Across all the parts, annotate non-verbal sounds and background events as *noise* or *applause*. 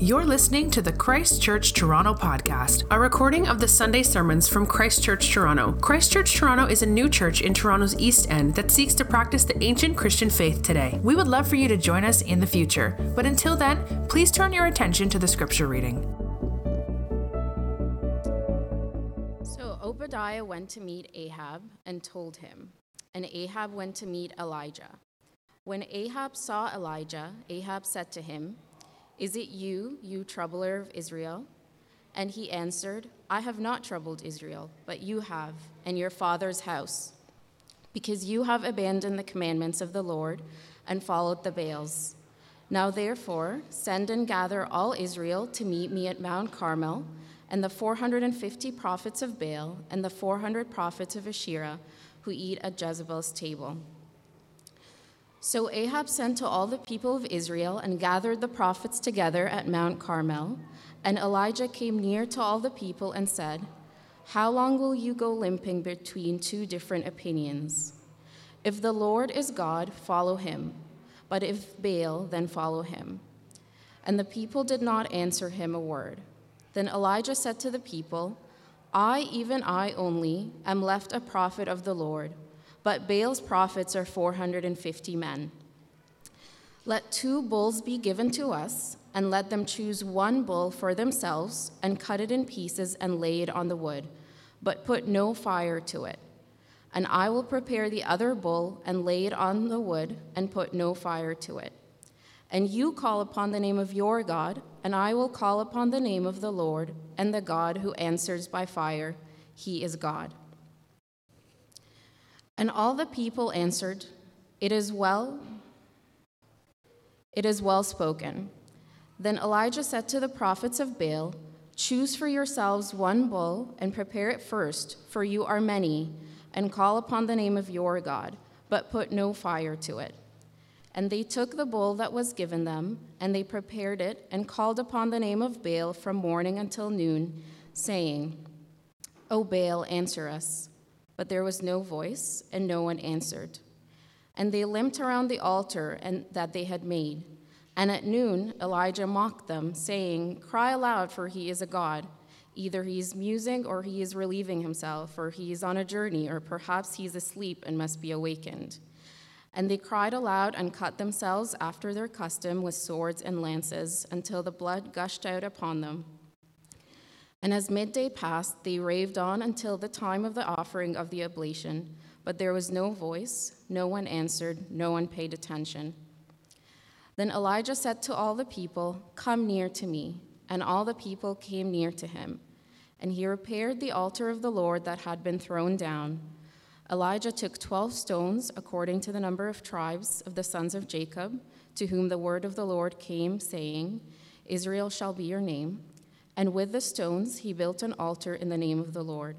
You're listening to the Christchurch Toronto podcast, a recording of the Sunday sermons from Christchurch Toronto. Christchurch Toronto is a new church in Toronto's East End that seeks to practice the ancient Christian faith today. We would love for you to join us in the future, but until then, please turn your attention to the scripture reading. So Obadiah went to meet Ahab and told him, and Ahab went to meet Elijah. When Ahab saw Elijah, Ahab said to him, Is it you, you troubler of Israel? And he answered, I have not troubled Israel, but you have, and your father's house, because you have abandoned the commandments of the Lord and followed the Baals. Now therefore, send and gather all Israel to meet me at Mount Carmel, and the 450 prophets of Baal, and the 400 prophets of Asherah, who eat at Jezebel's table. So Ahab sent to all the people of Israel and gathered the prophets together at Mount Carmel. And Elijah came near to all the people and said, How long will you go limping between two different opinions? If the Lord is God, follow him. But if Baal, then follow him. And the people did not answer him a word. Then Elijah said to the people, I, even I only, am left a prophet of the Lord but Baal's prophets are 450 men. Let two bulls be given to us, and let them choose one bull for themselves, and cut it in pieces and lay it on the wood, but put no fire to it. And I will prepare the other bull and lay it on the wood, and put no fire to it. And you call upon the name of your God, and I will call upon the name of the Lord, and the God who answers by fire. He is God. And all the people answered, It is well, it is well spoken. Then Elijah said to the prophets of Baal, Choose for yourselves one bull and prepare it first, for you are many, and call upon the name of your God, but put no fire to it. And they took the bull that was given them, and they prepared it, and called upon the name of Baal from morning until noon, saying, O Baal, answer us. But there was no voice, and no one answered. And they limped around the altar and, that they had made. And at noon, Elijah mocked them, saying, Cry aloud, for he is a god. Either he is musing, or he is relieving himself, or he is on a journey, or perhaps he is asleep and must be awakened. And they cried aloud and cut themselves after their custom with swords and lances, until the blood gushed out upon them. And as midday passed, they raved on until the time of the offering of the oblation, but there was no voice, no one answered, no one paid attention. Then Elijah said to all the people, Come near to me. And all the people came near to him. And he repaired the altar of the Lord that had been thrown down. Elijah took twelve stones, according to the number of tribes of the sons of Jacob, to whom the word of the Lord came, saying, Israel shall be your name. And with the stones he built an altar in the name of the Lord.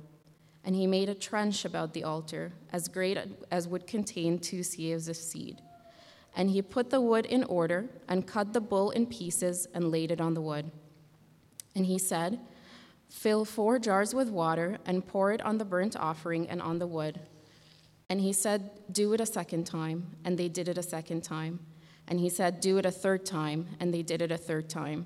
And he made a trench about the altar, as great as would contain two seahs of seed. And he put the wood in order, and cut the bull in pieces, and laid it on the wood. And he said, Fill four jars with water, and pour it on the burnt offering and on the wood. And he said, Do it a second time. And they did it a second time. And he said, Do it a third time. And they did it a third time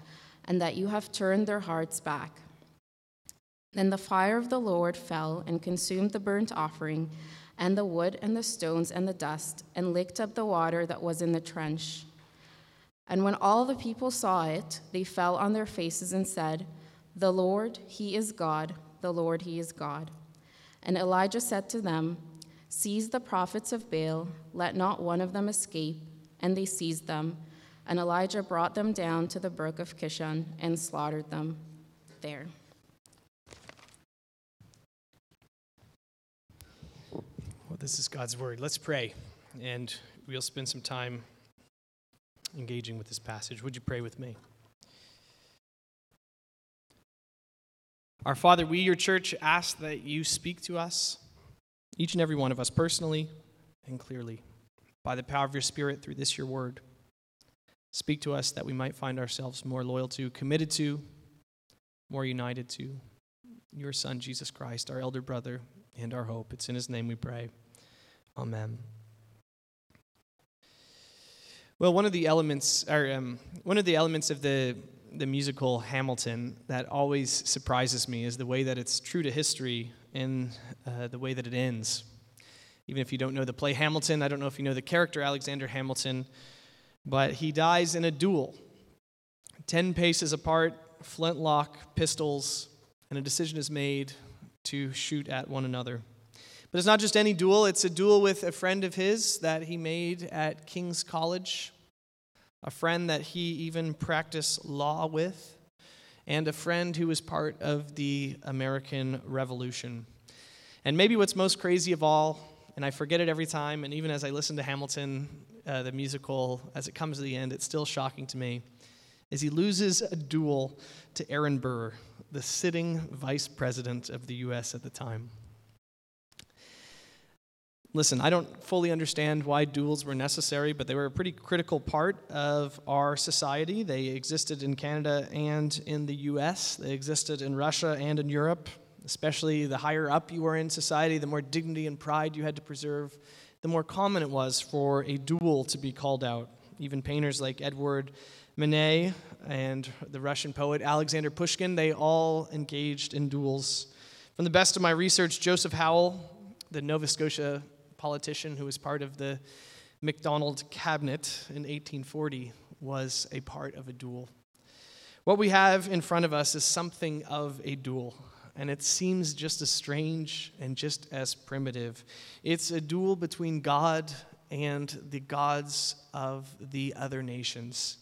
and that you have turned their hearts back. Then the fire of the Lord fell and consumed the burnt offering, and the wood, and the stones, and the dust, and licked up the water that was in the trench. And when all the people saw it, they fell on their faces and said, The Lord, He is God, the Lord, He is God. And Elijah said to them, Seize the prophets of Baal, let not one of them escape. And they seized them and Elijah brought them down to the brook of Kishon and slaughtered them there. Well, this is God's word. Let's pray, and we'll spend some time engaging with this passage. Would you pray with me? Our Father, we, your church, ask that you speak to us, each and every one of us personally and clearly, by the power of your Spirit through this, your word. Speak to us that we might find ourselves more loyal to, committed to, more united to your Son, Jesus Christ, our elder brother and our hope. It's in his name we pray. Amen. Well, one of the elements, or um, one of the elements of the the musical Hamilton that always surprises me is the way that it's true to history and uh, the way that it ends. Even if you don't know the play Hamilton, I don't know if you know the character Alexander Hamilton, but he dies in a duel. Ten paces apart, flintlock, pistols, and a decision is made to shoot at one another. But it's not just any duel, it's a duel with a friend of his that he made at King's College a friend that he even practiced law with, and a friend who was part of the American Revolution. And maybe what's most crazy of all, and I forget it every time, and even as I listen to Hamilton, uh, the musical, as it comes to the end, it's still shocking to me, is he loses a duel to Aaron Burr, the sitting vice president of the U.S. at the time. Listen, I don't fully understand why duels were necessary, but they were a pretty critical part of our society. They existed in Canada and in the US, they existed in Russia and in Europe. Especially the higher up you were in society, the more dignity and pride you had to preserve, the more common it was for a duel to be called out. Even painters like Edward Manet and the Russian poet Alexander Pushkin, they all engaged in duels. From the best of my research, Joseph Howell, the Nova Scotia politician who was part of the Macdonald cabinet in 1840 was a part of a duel. What we have in front of us is something of a duel, and it seems just as strange and just as primitive. It's a duel between God and the gods of the other nations.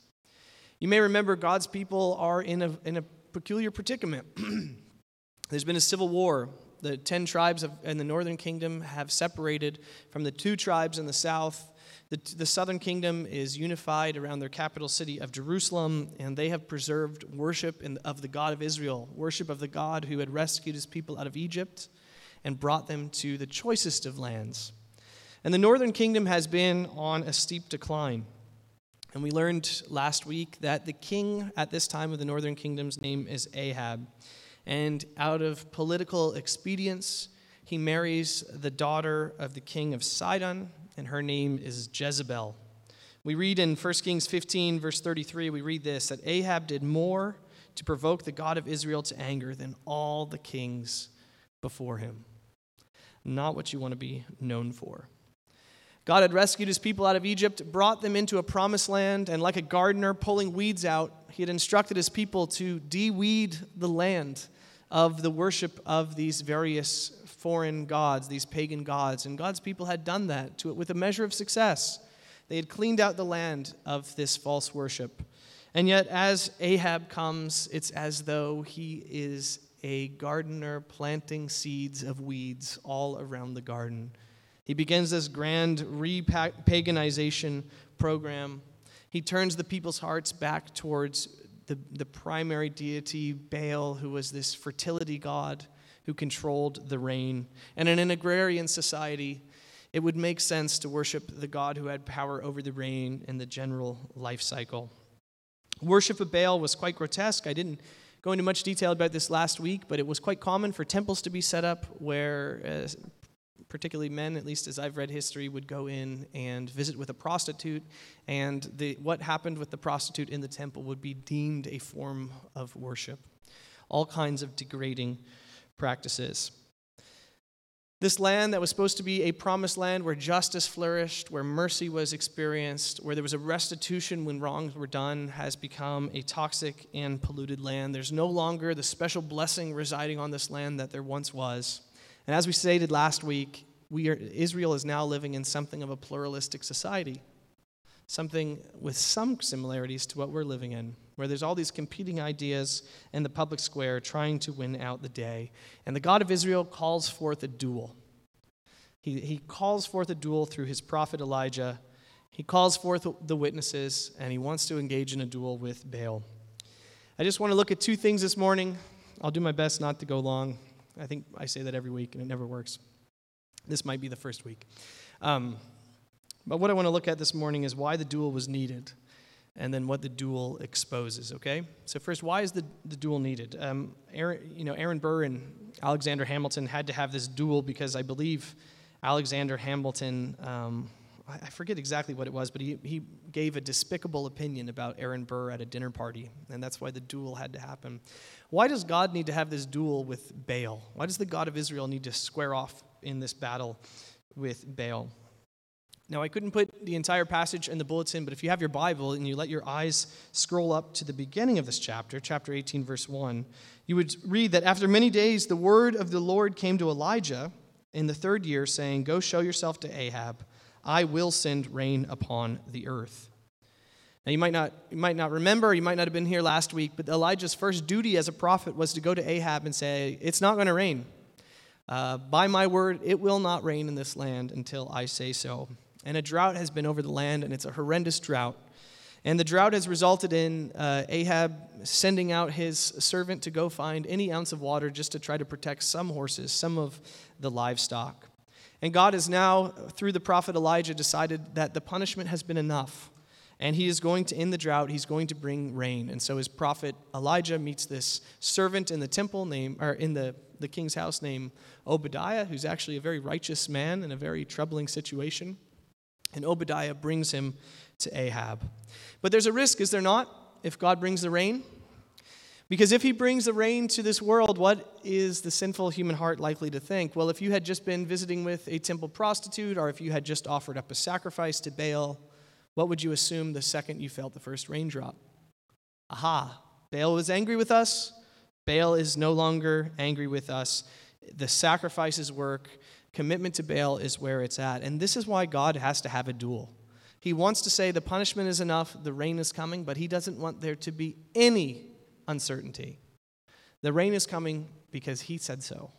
You may remember God's people are in a, in a peculiar predicament. *clears throat* There's been a civil war the 10 tribes of, in the northern kingdom have separated from the two tribes in the south. The, the southern kingdom is unified around their capital city of Jerusalem, and they have preserved worship in, of the God of Israel, worship of the God who had rescued his people out of Egypt and brought them to the choicest of lands. And the northern kingdom has been on a steep decline. And we learned last week that the king at this time of the northern kingdom's name is Ahab. And out of political expedience, he marries the daughter of the king of Sidon, and her name is Jezebel. We read in 1 Kings 15, verse 33, we read this that Ahab did more to provoke the God of Israel to anger than all the kings before him. Not what you want to be known for. God had rescued his people out of Egypt, brought them into a promised land, and like a gardener pulling weeds out, he had instructed his people to de-weed the land of the worship of these various foreign gods, these pagan gods. And God's people had done that to it with a measure of success. They had cleaned out the land of this false worship. And yet, as Ahab comes, it's as though he is a gardener planting seeds of weeds all around the garden. He begins this grand repaganization program. He turns the people's hearts back towards the, the primary deity, Baal, who was this fertility god who controlled the rain. And in an agrarian society, it would make sense to worship the god who had power over the rain and the general life cycle. Worship of Baal was quite grotesque. I didn't go into much detail about this last week, but it was quite common for temples to be set up where uh, particularly men, at least as I've read history, would go in and visit with a prostitute, and the, what happened with the prostitute in the temple would be deemed a form of worship. All kinds of degrading practices. This land that was supposed to be a promised land where justice flourished, where mercy was experienced, where there was a restitution when wrongs were done, has become a toxic and polluted land. There's no longer the special blessing residing on this land that there once was. And as we stated last week, we are, Israel is now living in something of a pluralistic society, something with some similarities to what we're living in, where there's all these competing ideas in the public square trying to win out the day. And the God of Israel calls forth a duel. He, he calls forth a duel through his prophet Elijah. He calls forth the witnesses, and he wants to engage in a duel with Baal. I just want to look at two things this morning I'll do my best not to go long. I think I say that every week and it never works. This might be the first week. Um, but what I want to look at this morning is why the duel was needed and then what the duel exposes, okay? So first, why is the, the duel needed? Um, Aaron, you know, Aaron Burr and Alexander Hamilton had to have this duel because I believe Alexander Hamilton, um, I forget exactly what it was, but he, he gave a despicable opinion about Aaron Burr at a dinner party, and that's why the duel had to happen. Why does God need to have this duel with Baal? Why does the God of Israel need to square off in this battle with Baal? Now, I couldn't put the entire passage in the bulletin, but if you have your Bible and you let your eyes scroll up to the beginning of this chapter, chapter 18, verse 1, you would read that after many days, the word of the Lord came to Elijah in the third year, saying, Go show yourself to Ahab. I will send rain upon the earth. Now, you might, not, you might not remember, you might not have been here last week, but Elijah's first duty as a prophet was to go to Ahab and say, It's not going to rain. Uh, by my word, it will not rain in this land until I say so. And a drought has been over the land, and it's a horrendous drought. And the drought has resulted in uh, Ahab sending out his servant to go find any ounce of water just to try to protect some horses, some of the livestock. And God has now, through the prophet Elijah, decided that the punishment has been enough. And he is going to end the drought. He's going to bring rain. And so his prophet Elijah meets this servant in the temple name, or in the, the king's house named Obadiah, who's actually a very righteous man in a very troubling situation. And Obadiah brings him to Ahab. But there's a risk, is there not, if God brings the rain? Because if he brings the rain to this world, what is the sinful human heart likely to think? Well, if you had just been visiting with a temple prostitute, or if you had just offered up a sacrifice to Baal, what would you assume the second you felt the first raindrop? Aha, Baal was angry with us. Baal is no longer angry with us. The sacrifices work. Commitment to Baal is where it's at. And this is why God has to have a duel. He wants to say the punishment is enough, the rain is coming, but he doesn't want there to be any uncertainty. The rain is coming because he said so,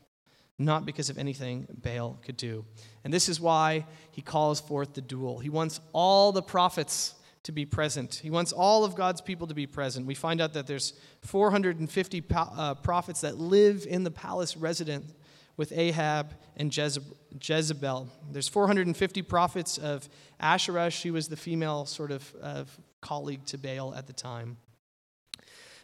not because of anything Baal could do. And this is why he calls forth the duel. He wants all the prophets to be present. He wants all of God's people to be present. We find out that there's 450 uh, prophets that live in the palace resident with Ahab and Jezebel. There's 450 prophets of Asherah. She was the female sort of, of colleague to Baal at the time.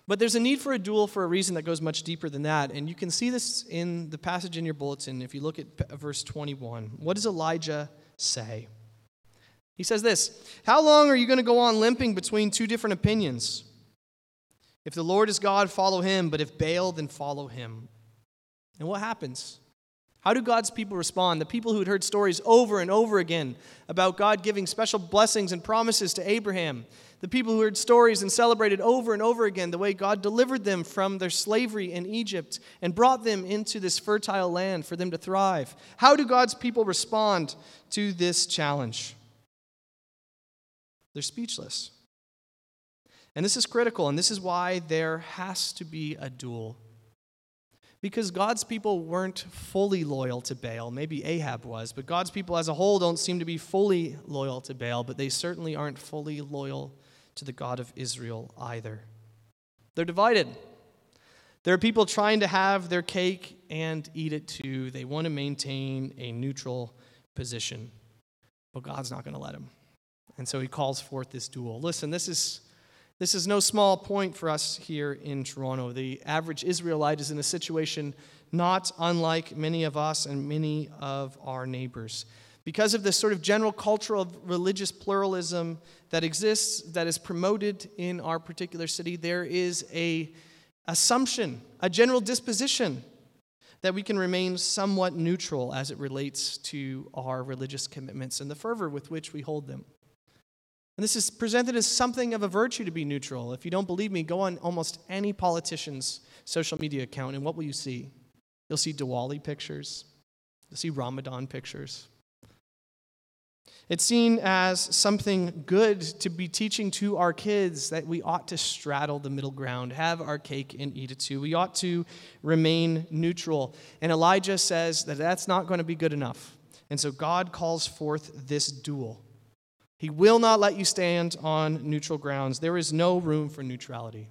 But there's a need for a duel for a reason that goes much deeper than that. And you can see this in the passage in your bulletin if you look at verse 21. What does Elijah say? He says this How long are you going to go on limping between two different opinions? If the Lord is God, follow him, but if Baal, then follow him. And what happens? How do God's people respond? The people who had heard stories over and over again about God giving special blessings and promises to Abraham. The people who heard stories and celebrated over and over again the way God delivered them from their slavery in Egypt and brought them into this fertile land for them to thrive. How do God's people respond to this challenge? They're speechless. And this is critical, and this is why there has to be a duel because God's people weren't fully loyal to Baal. Maybe Ahab was, but God's people as a whole don't seem to be fully loyal to Baal, but they certainly aren't fully loyal to the God of Israel either. They're divided. There are people trying to have their cake and eat it too. They want to maintain a neutral position, but God's not going to let them. And so he calls forth this duel. Listen, this is this is no small point for us here in Toronto. The average Israelite is in a situation not unlike many of us and many of our neighbors. Because of this sort of general culture of religious pluralism that exists, that is promoted in our particular city, there is a assumption, a general disposition that we can remain somewhat neutral as it relates to our religious commitments and the fervor with which we hold them. And this is presented as something of a virtue to be neutral. If you don't believe me, go on almost any politician's social media account, and what will you see? You'll see Diwali pictures, you'll see Ramadan pictures. It's seen as something good to be teaching to our kids that we ought to straddle the middle ground, have our cake and eat it too. We ought to remain neutral. And Elijah says that that's not going to be good enough. And so God calls forth this duel. He will not let you stand on neutral grounds. There is no room for neutrality.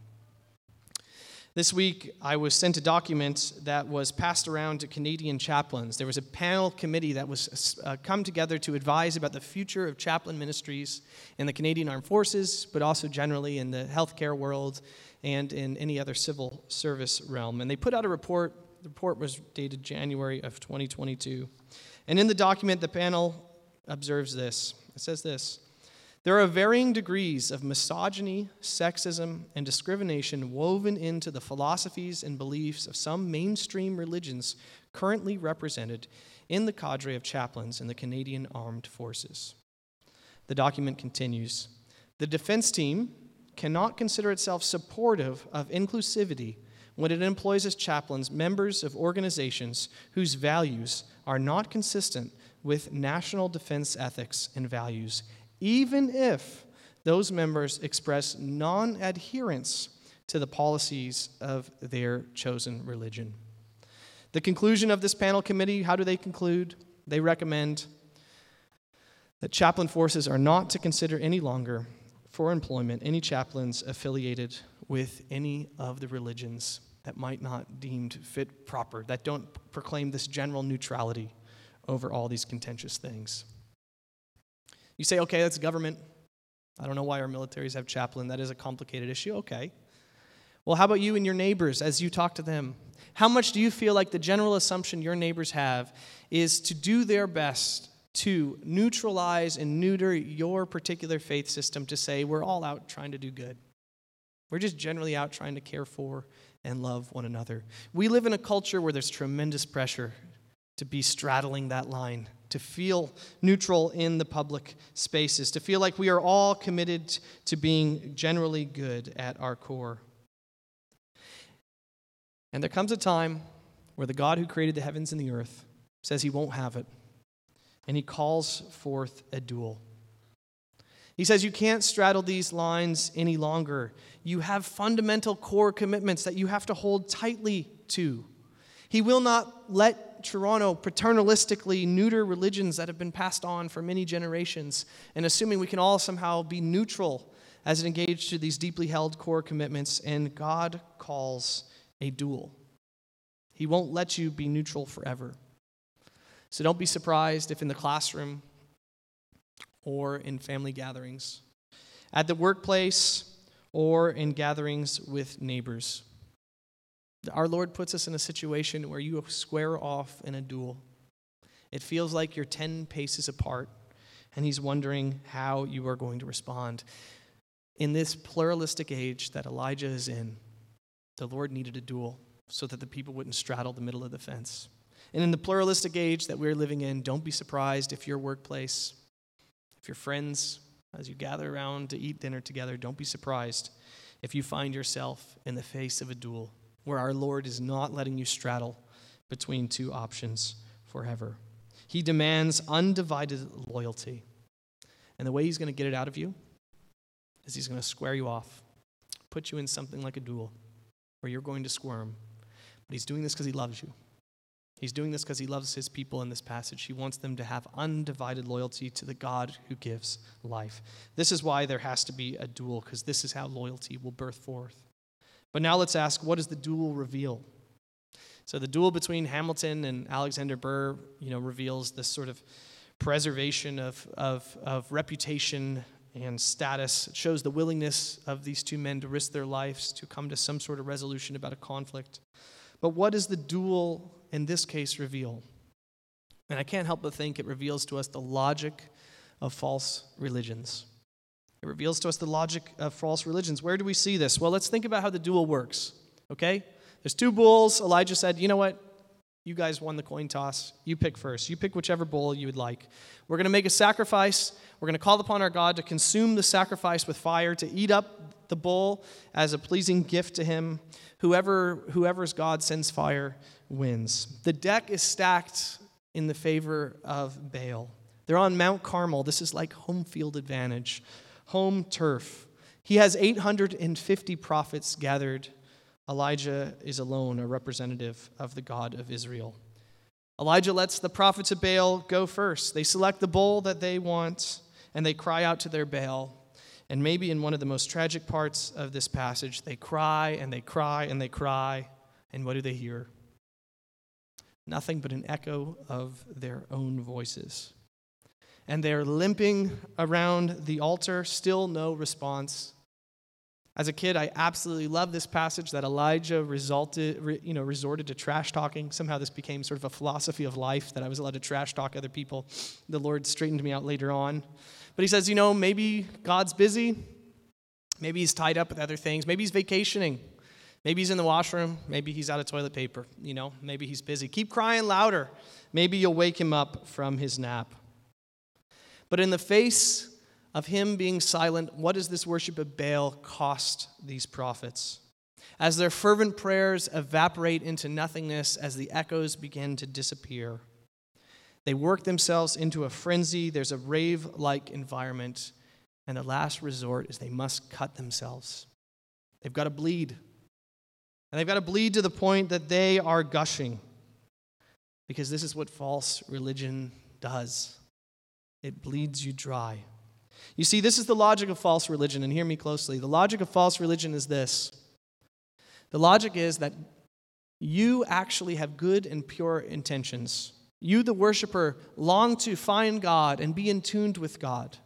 This week, I was sent a document that was passed around to Canadian chaplains. There was a panel committee that was uh, come together to advise about the future of chaplain ministries in the Canadian Armed Forces, but also generally in the healthcare world and in any other civil service realm. And they put out a report. The report was dated January of 2022. And in the document, the panel observes this. It says this there are varying degrees of misogyny, sexism, and discrimination woven into the philosophies and beliefs of some mainstream religions currently represented in the cadre of chaplains in the Canadian Armed Forces. The document continues The defense team cannot consider itself supportive of inclusivity when it employs as chaplains members of organizations whose values are not consistent with national defense ethics and values even if those members express non adherence to the policies of their chosen religion. The conclusion of this panel committee how do they conclude? They recommend that chaplain forces are not to consider any longer for employment any chaplains affiliated with any of the religions that might not deemed fit proper, that don't proclaim this general neutrality over all these contentious things. You say, okay, that's government. I don't know why our militaries have chaplain. That is a complicated issue. Okay. Well, how about you and your neighbors as you talk to them? How much do you feel like the general assumption your neighbors have is to do their best to neutralize and neuter your particular faith system to say we're all out trying to do good? We're just generally out trying to care for and love one another. We live in a culture where there's tremendous pressure to be straddling that line to feel neutral in the public spaces, to feel like we are all committed to being generally good at our core. And there comes a time where the God who created the heavens and the earth says he won't have it, and he calls forth a duel. He says, You can't straddle these lines any longer. You have fundamental core commitments that you have to hold tightly to. He will not let Toronto paternalistically neuter religions that have been passed on for many generations and assuming we can all somehow be neutral as it engaged to these deeply held core commitments, and God calls a duel. He won't let you be neutral forever. So don't be surprised if in the classroom or in family gatherings, at the workplace or in gatherings with neighbors, our Lord puts us in a situation where you square off in a duel. It feels like you're 10 paces apart, and He's wondering how you are going to respond. In this pluralistic age that Elijah is in, the Lord needed a duel so that the people wouldn't straddle the middle of the fence. And in the pluralistic age that we're living in, don't be surprised if your workplace, if your friends, as you gather around to eat dinner together, don't be surprised if you find yourself in the face of a duel where our Lord is not letting you straddle between two options forever. He demands undivided loyalty. And the way he's going to get it out of you is he's going to square you off, put you in something like a duel where you're going to squirm. But he's doing this because he loves you. He's doing this because he loves his people in this passage. He wants them to have undivided loyalty to the God who gives life. This is why there has to be a duel, because this is how loyalty will birth forth. But now let's ask what does the duel reveal? So the duel between Hamilton and Alexander Burr, you know, reveals this sort of preservation of, of, of reputation and status. It shows the willingness of these two men to risk their lives to come to some sort of resolution about a conflict. But what does the duel in this case reveal? And I can't help but think it reveals to us the logic of false religions. It reveals to us the logic of false religions. Where do we see this? Well, let's think about how the duel works, okay? There's two bulls. Elijah said, You know what? You guys won the coin toss. You pick first. You pick whichever bull you would like. We're going to make a sacrifice. We're going to call upon our God to consume the sacrifice with fire, to eat up the bull as a pleasing gift to him. Whoever, whoever's God sends fire wins. The deck is stacked in the favor of Baal. They're on Mount Carmel. This is like home field advantage home turf. He has 850 prophets gathered. Elijah is alone a representative of the God of Israel. Elijah lets the prophets of Baal go first. They select the bull that they want and they cry out to their Baal. And maybe in one of the most tragic parts of this passage, they cry and they cry and they cry. And what do they hear? Nothing but an echo of their own voices. And they're limping around the altar, still no response. As a kid, I absolutely loved this passage that Elijah resulted, you know, resorted to trash talking. Somehow this became sort of a philosophy of life that I was allowed to trash talk other people. The Lord straightened me out later on. But he says, you know, maybe God's busy. Maybe he's tied up with other things. Maybe he's vacationing. Maybe he's in the washroom. Maybe he's out of toilet paper. You know, maybe he's busy. Keep crying louder. Maybe you'll wake him up from his nap. But in the face of him being silent, what does this worship of Baal cost these prophets? As their fervent prayers evaporate into nothingness, as the echoes begin to disappear, they work themselves into a frenzy. There's a rave like environment. And the last resort is they must cut themselves. They've got to bleed. And they've got to bleed to the point that they are gushing. Because this is what false religion does it bleeds you dry. You see, this is the logic of false religion, and hear me closely. The logic of false religion is this the logic is that you actually have good and pure intentions. You, the worshiper, long to find God and be in tuned with God.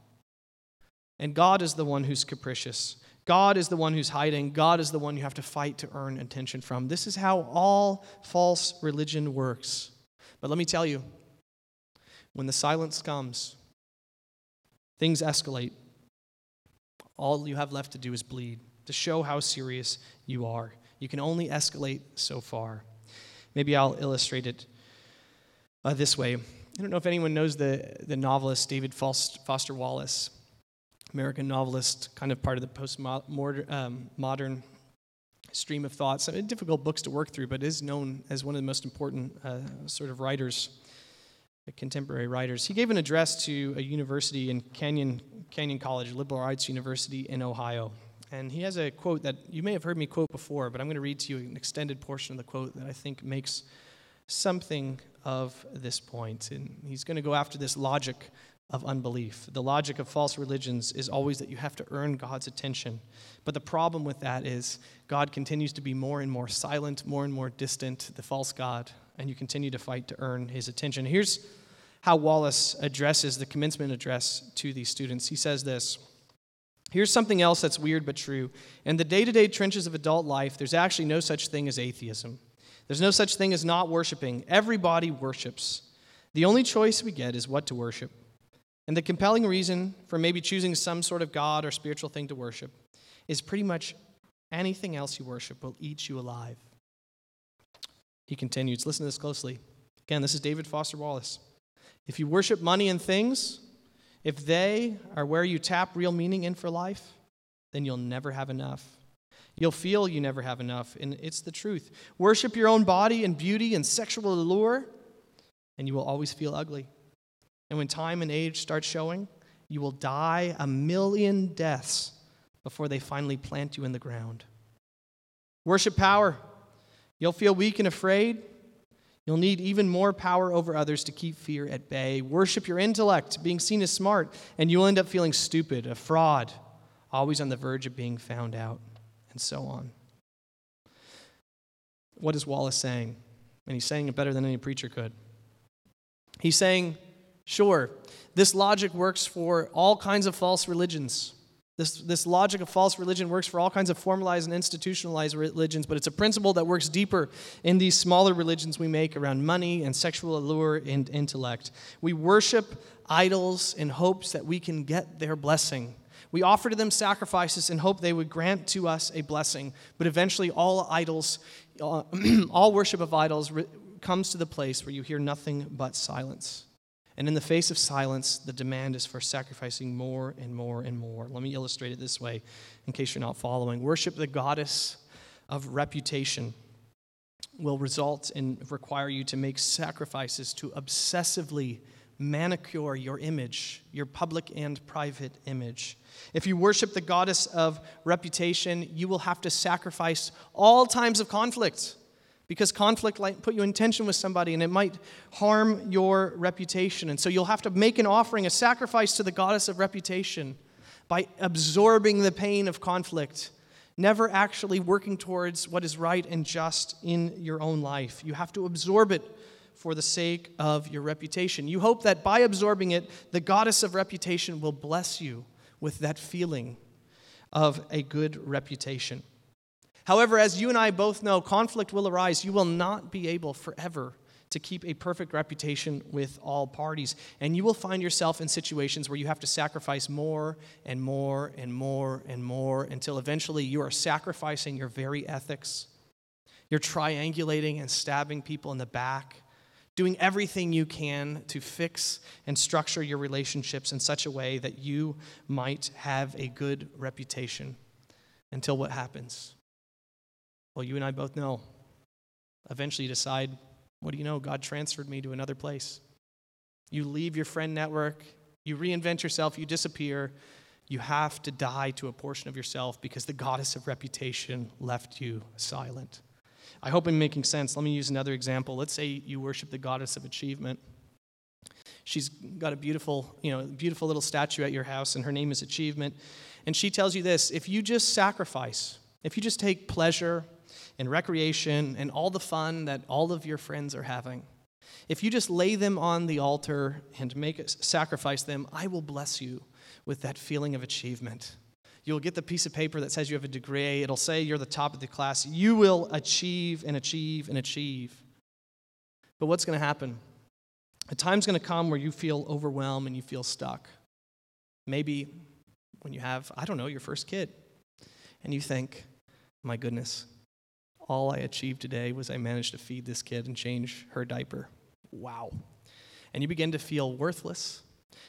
And God is the one who's capricious. God is the one who's hiding. God is the one you have to fight to earn attention from. This is how all false religion works. But let me tell you, when the silence comes, things escalate. All you have left to do is bleed, to show how serious you are. You can only escalate so far. Maybe I'll illustrate it uh, this way. I don't know if anyone knows the, the novelist David Foster Wallace, American novelist, kind of part of the postmodern um, modern stream of thoughts. I mean, difficult books to work through, but is known as one of the most important uh, sort of writers, contemporary writers. He gave an address to a university in Kenyon, Kenyon College, liberal arts university in Ohio. And he has a quote that you may have heard me quote before, but I'm going to read to you an extended portion of the quote that I think makes something of this point. And he's going to go after this logic of unbelief. The logic of false religions is always that you have to earn God's attention. But the problem with that is God continues to be more and more silent, more and more distant, the false God, and you continue to fight to earn his attention. Here's how Wallace addresses the commencement address to these students. He says this Here's something else that's weird but true. In the day to day trenches of adult life, there's actually no such thing as atheism. There's no such thing as not worshiping. Everybody worships. The only choice we get is what to worship. And the compelling reason for maybe choosing some sort of God or spiritual thing to worship is pretty much anything else you worship will eat you alive. He continues, listen to this closely. Again, this is David Foster Wallace. If you worship money and things, if they are where you tap real meaning in for life, then you'll never have enough. You'll feel you never have enough, and it's the truth. Worship your own body and beauty and sexual allure, and you will always feel ugly. And when time and age start showing, you will die a million deaths before they finally plant you in the ground. Worship power. You'll feel weak and afraid. You'll need even more power over others to keep fear at bay. Worship your intellect, being seen as smart, and you'll end up feeling stupid, a fraud, always on the verge of being found out and so on. What is Wallace saying? And he's saying it better than any preacher could. He's saying, sure, this logic works for all kinds of false religions. This, this logic of false religion works for all kinds of formalized and institutionalized religions, but it's a principle that works deeper in these smaller religions we make around money and sexual allure and intellect. We worship idols in hopes that we can get their blessing. We offer to them sacrifices in hope they would grant to us a blessing. But eventually, all idols, uh, *clears throat* all worship of idols comes to the place where you hear nothing but silence. And in the face of silence, the demand is for sacrificing more and more and more. Let me illustrate it this way, in case you're not following. Worship the goddess of reputation will result in require you to make sacrifices to obsessively manicure your image, your public and private image. If you worship the goddess of reputation, you will have to sacrifice all times of conflict because conflict might put you in tension with somebody and it might harm your reputation. And so you'll have to make an offering, a sacrifice to the goddess of reputation. by absorbing the pain of conflict, never actually working towards what is right and just in your own life. You have to absorb it for the sake of your reputation. You hope that by absorbing it, the goddess of reputation will bless you with that feeling of a good reputation. However, as you and I both know, conflict will arise. You will not be able forever to keep a perfect reputation with all parties. And you will find yourself in situations where you have to sacrifice more and more and more and more until eventually you are sacrificing your very ethics. You're triangulating and stabbing people in the back, doing everything you can to fix and structure your relationships in such a way that you might have a good reputation. Until what happens? Well, you and I both know. Eventually, you decide, what do you know? God transferred me to another place. You leave your friend network, you reinvent yourself, you disappear. You have to die to a portion of yourself because the goddess of reputation left you silent. I hope I'm making sense. Let me use another example. Let's say you worship the goddess of achievement. She's got a beautiful, you know, beautiful little statue at your house, and her name is Achievement. And she tells you this if you just sacrifice, if you just take pleasure and recreation and all the fun that all of your friends are having, if you just lay them on the altar and make sacrifice them, I will bless you with that feeling of achievement. You'll get the piece of paper that says you have a degree. It'll say you're the top of the class. You will achieve and achieve and achieve. But what's going to happen? A time's going to come where you feel overwhelmed and you feel stuck. Maybe when you have, I don't know, your first kid, and you think, my goodness, all I achieved today was I managed to feed this kid and change her diaper. Wow. And you begin to feel worthless.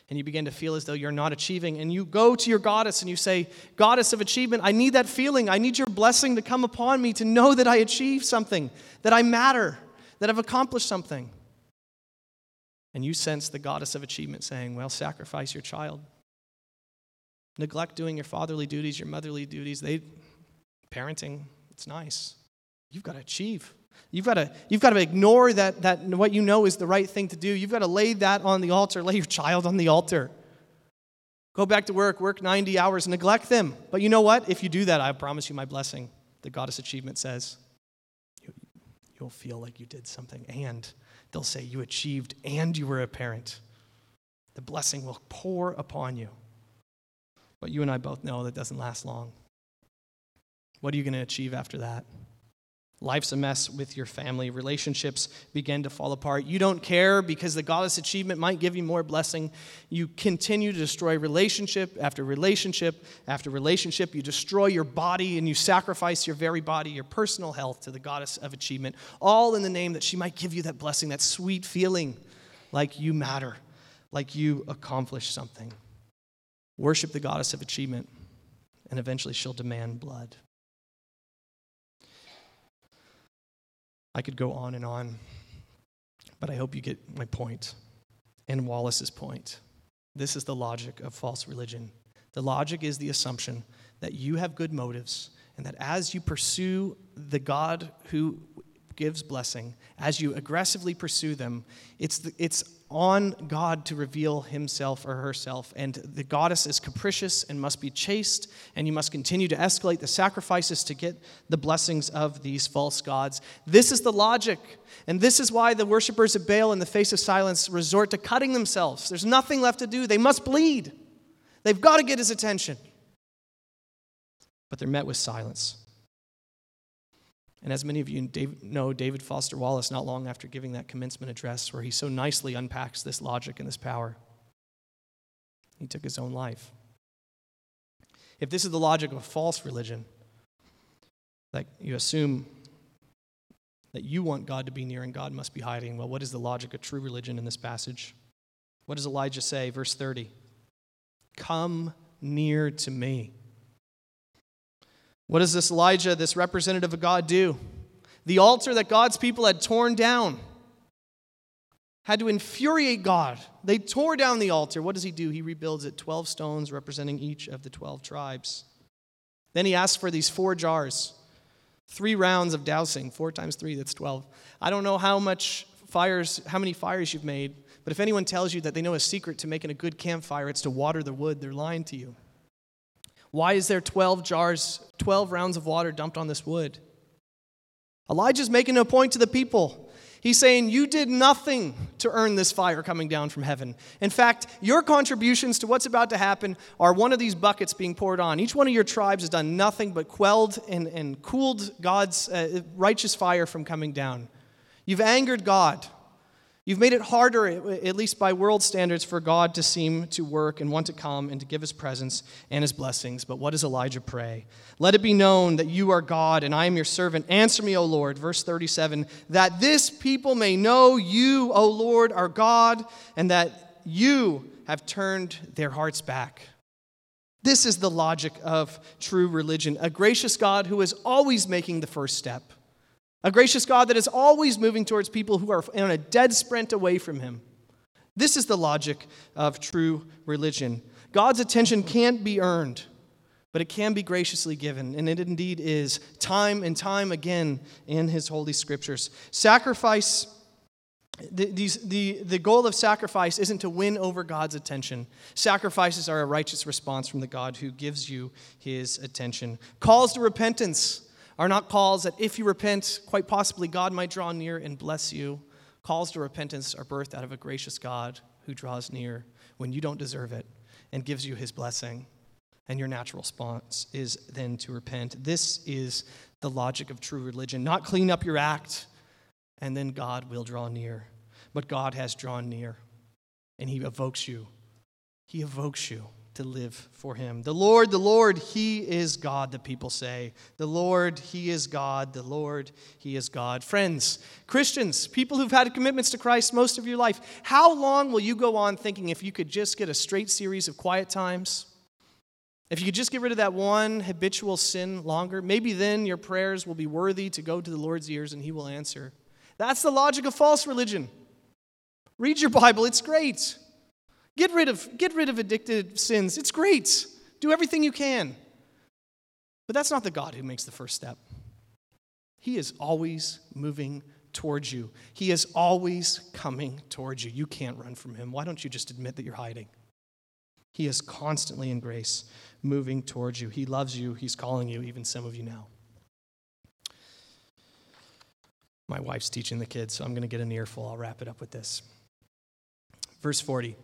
And you begin to feel as though you're not achieving. And you go to your goddess and you say, Goddess of achievement, I need that feeling. I need your blessing to come upon me to know that I achieved something, that I matter, that I've accomplished something. And you sense the goddess of achievement saying, Well, sacrifice your child. Neglect doing your fatherly duties, your motherly duties. They, parenting, it's nice. You've got to achieve. You've got to, you've got to ignore that, that what you know is the right thing to do. You've got to lay that on the altar, lay your child on the altar. Go back to work, work 90 hours, neglect them. But you know what? If you do that, I promise you my blessing. The goddess achievement says, you, you'll feel like you did something. And they'll say, you achieved and you were a parent. The blessing will pour upon you. But you and I both know that doesn't last long. What are you going to achieve after that? Life's a mess with your family. Relationships begin to fall apart. You don't care because the goddess achievement might give you more blessing. You continue to destroy relationship after relationship after relationship. You destroy your body and you sacrifice your very body, your personal health to the goddess of achievement, all in the name that she might give you that blessing, that sweet feeling like you matter, like you accomplished something. Worship the goddess of achievement, and eventually she'll demand blood. I could go on and on, but I hope you get my point and Wallace's point. This is the logic of false religion. The logic is the assumption that you have good motives and that as you pursue the God who gives blessing, as you aggressively pursue them, it's, the, it's on God to reveal himself or herself. And the goddess is capricious and must be chased, and you must continue to escalate the sacrifices to get the blessings of these false gods. This is the logic. And this is why the worshippers of Baal in the face of silence resort to cutting themselves. There's nothing left to do. They must bleed. They've got to get his attention. But they're met with silence. And as many of you know, David Foster Wallace, not long after giving that commencement address, where he so nicely unpacks this logic and this power, he took his own life. If this is the logic of a false religion, like you assume that you want God to be near and God must be hiding, well, what is the logic of true religion in this passage? What does Elijah say? Verse 30 Come near to me. What does this Elijah, this representative of God, do? The altar that God's people had torn down had to infuriate God. They tore down the altar. What does he do? He rebuilds it 12 stones representing each of the 12 tribes. Then he asks for these four jars, three rounds of dousing, four times three, that's 12. I don't know how much fires, how many fires you've made, but if anyone tells you that they know a secret to making a good campfire, it's to water the wood, they're lying to you. Why is there 12 jars, 12 rounds of water dumped on this wood? Elijah's making a point to the people. He's saying, You did nothing to earn this fire coming down from heaven. In fact, your contributions to what's about to happen are one of these buckets being poured on. Each one of your tribes has done nothing but quelled and, and cooled God's uh, righteous fire from coming down. You've angered God. You've made it harder, at least by world standards, for God to seem to work and want to come and to give his presence and his blessings. But what does Elijah pray? Let it be known that you are God and I am your servant. Answer me, O Lord. Verse 37 that this people may know you, O Lord, are God, and that you have turned their hearts back. This is the logic of true religion a gracious God who is always making the first step a gracious God that is always moving towards people who are on a dead sprint away from Him. This is the logic of true religion. God's attention can't be earned, but it can be graciously given, and it indeed is, time and time again in His holy scriptures. Sacrifice. The, these, the, the goal of sacrifice isn't to win over God's attention. Sacrifices are a righteous response from the God who gives you his attention. Calls to repentance are not calls that if you repent, quite possibly God might draw near and bless you. Calls to repentance are birthed out of a gracious God who draws near when you don't deserve it and gives you his blessing. And your natural response is then to repent. This is the logic of true religion. Not clean up your act and then God will draw near. But God has drawn near and he evokes you. He evokes you to live for him. The Lord, the Lord, he is God, the people say. The Lord, he is God. The Lord, he is God. Friends, Christians, people who've had commitments to Christ most of your life, how long will you go on thinking if you could just get a straight series of quiet times? If you could just get rid of that one habitual sin longer, maybe then your prayers will be worthy to go to the Lord's ears and he will answer. That's the logic of false religion. Read your Bible, it's great. Get rid of, get rid of addictive sins. It's great. Do everything you can. But that's not the God who makes the first step. He is always moving towards you, He is always coming towards you. You can't run from Him. Why don't you just admit that you're hiding? He is constantly in grace, moving towards you. He loves you. He's calling you, even some of you now. My wife's teaching the kids, so I'm going to get an earful. I'll wrap it up with this. Verse 40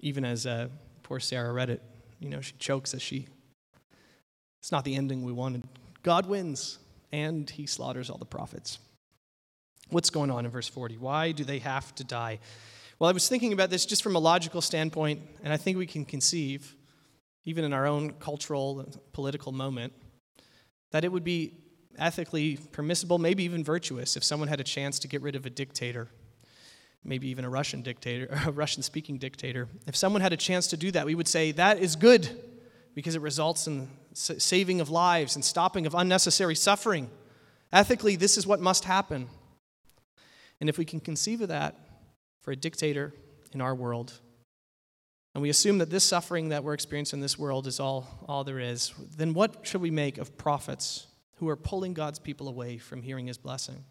even as uh, poor Sarah read it, you know, she chokes as she. It's not the ending we wanted. God wins, and he slaughters all the prophets. What's going on in verse 40? Why do they have to die? Well, I was thinking about this just from a logical standpoint, and I think we can conceive, even in our own cultural, political moment, that it would be ethically permissible, maybe even virtuous, if someone had a chance to get rid of a dictator maybe even a Russian dictator, *laughs* a Russian speaking dictator, if someone had a chance to do that, we would say that is good because it results in saving of lives and stopping of unnecessary suffering. Ethically, this is what must happen. And if we can conceive of that for a dictator in our world, and we assume that this suffering that we're experiencing in this world is all, all there is, then what should we make of prophets who are pulling God's people away from hearing his blessing?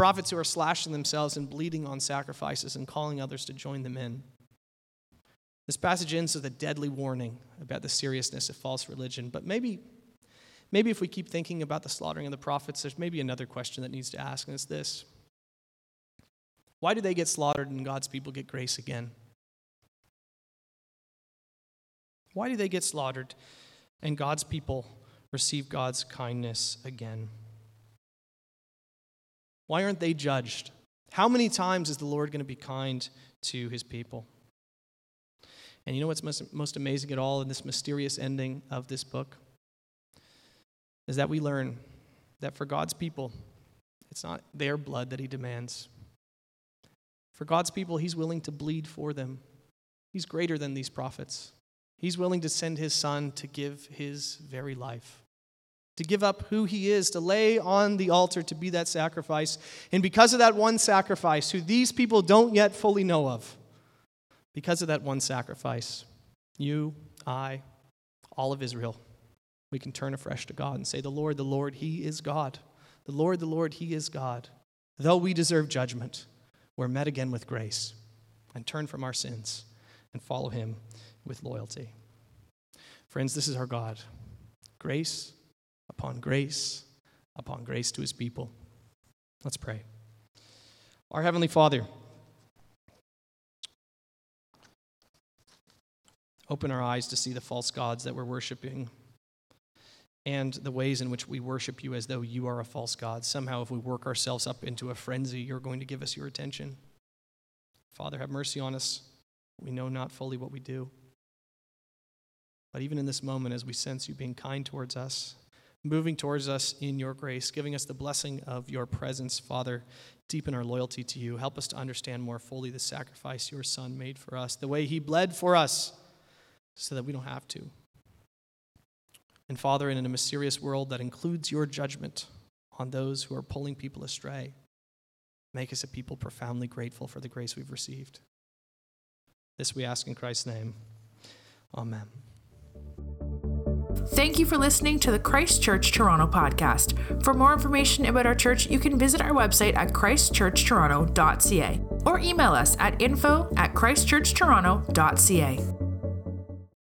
Prophets who are slashing themselves and bleeding on sacrifices and calling others to join them in. This passage ends with a deadly warning about the seriousness of false religion. But maybe, maybe if we keep thinking about the slaughtering of the prophets, there's maybe another question that needs to ask, and it's this Why do they get slaughtered and God's people get grace again? Why do they get slaughtered and God's people receive God's kindness again? Why aren't they judged? How many times is the Lord going to be kind to his people? And you know what's most, most amazing at all in this mysterious ending of this book? Is that we learn that for God's people, it's not their blood that he demands. For God's people, he's willing to bleed for them. He's greater than these prophets. He's willing to send his son to give his very life to give up who he is, to lay on the altar to be that sacrifice. And because of that one sacrifice, who these people don't yet fully know of, because of that one sacrifice, you, I, all of Israel, we can turn afresh to God and say, The Lord, the Lord, He is God. The Lord, the Lord, He is God. Though we deserve judgment, we're met again with grace and turn from our sins and follow Him with loyalty. Friends, this is our God. Grace upon grace upon grace to his people. Let's pray. Our Heavenly Father, open our eyes to see the false gods that we're worshiping and the ways in which we worship you as though you are a false God. Somehow, if we work ourselves up into a frenzy, you're going to give us your attention. Father, have mercy on us. We know not fully what we do. But even in this moment, as we sense you being kind towards us, moving towards us in your grace, giving us the blessing of your presence, Father, deepen our loyalty to you. Help us to understand more fully the sacrifice your Son made for us, the way he bled for us, so that we don't have to. And Father, in a mysterious world that includes your judgment on those who are pulling people astray, make us a people profoundly grateful for the grace we've received. This we ask in Christ's name. Amen. Thank you for listening to the Christ Church Toronto podcast. For more information about our church, you can visit our website at christchurchtoronto.ca or email us at info at christchurchtoronto.ca.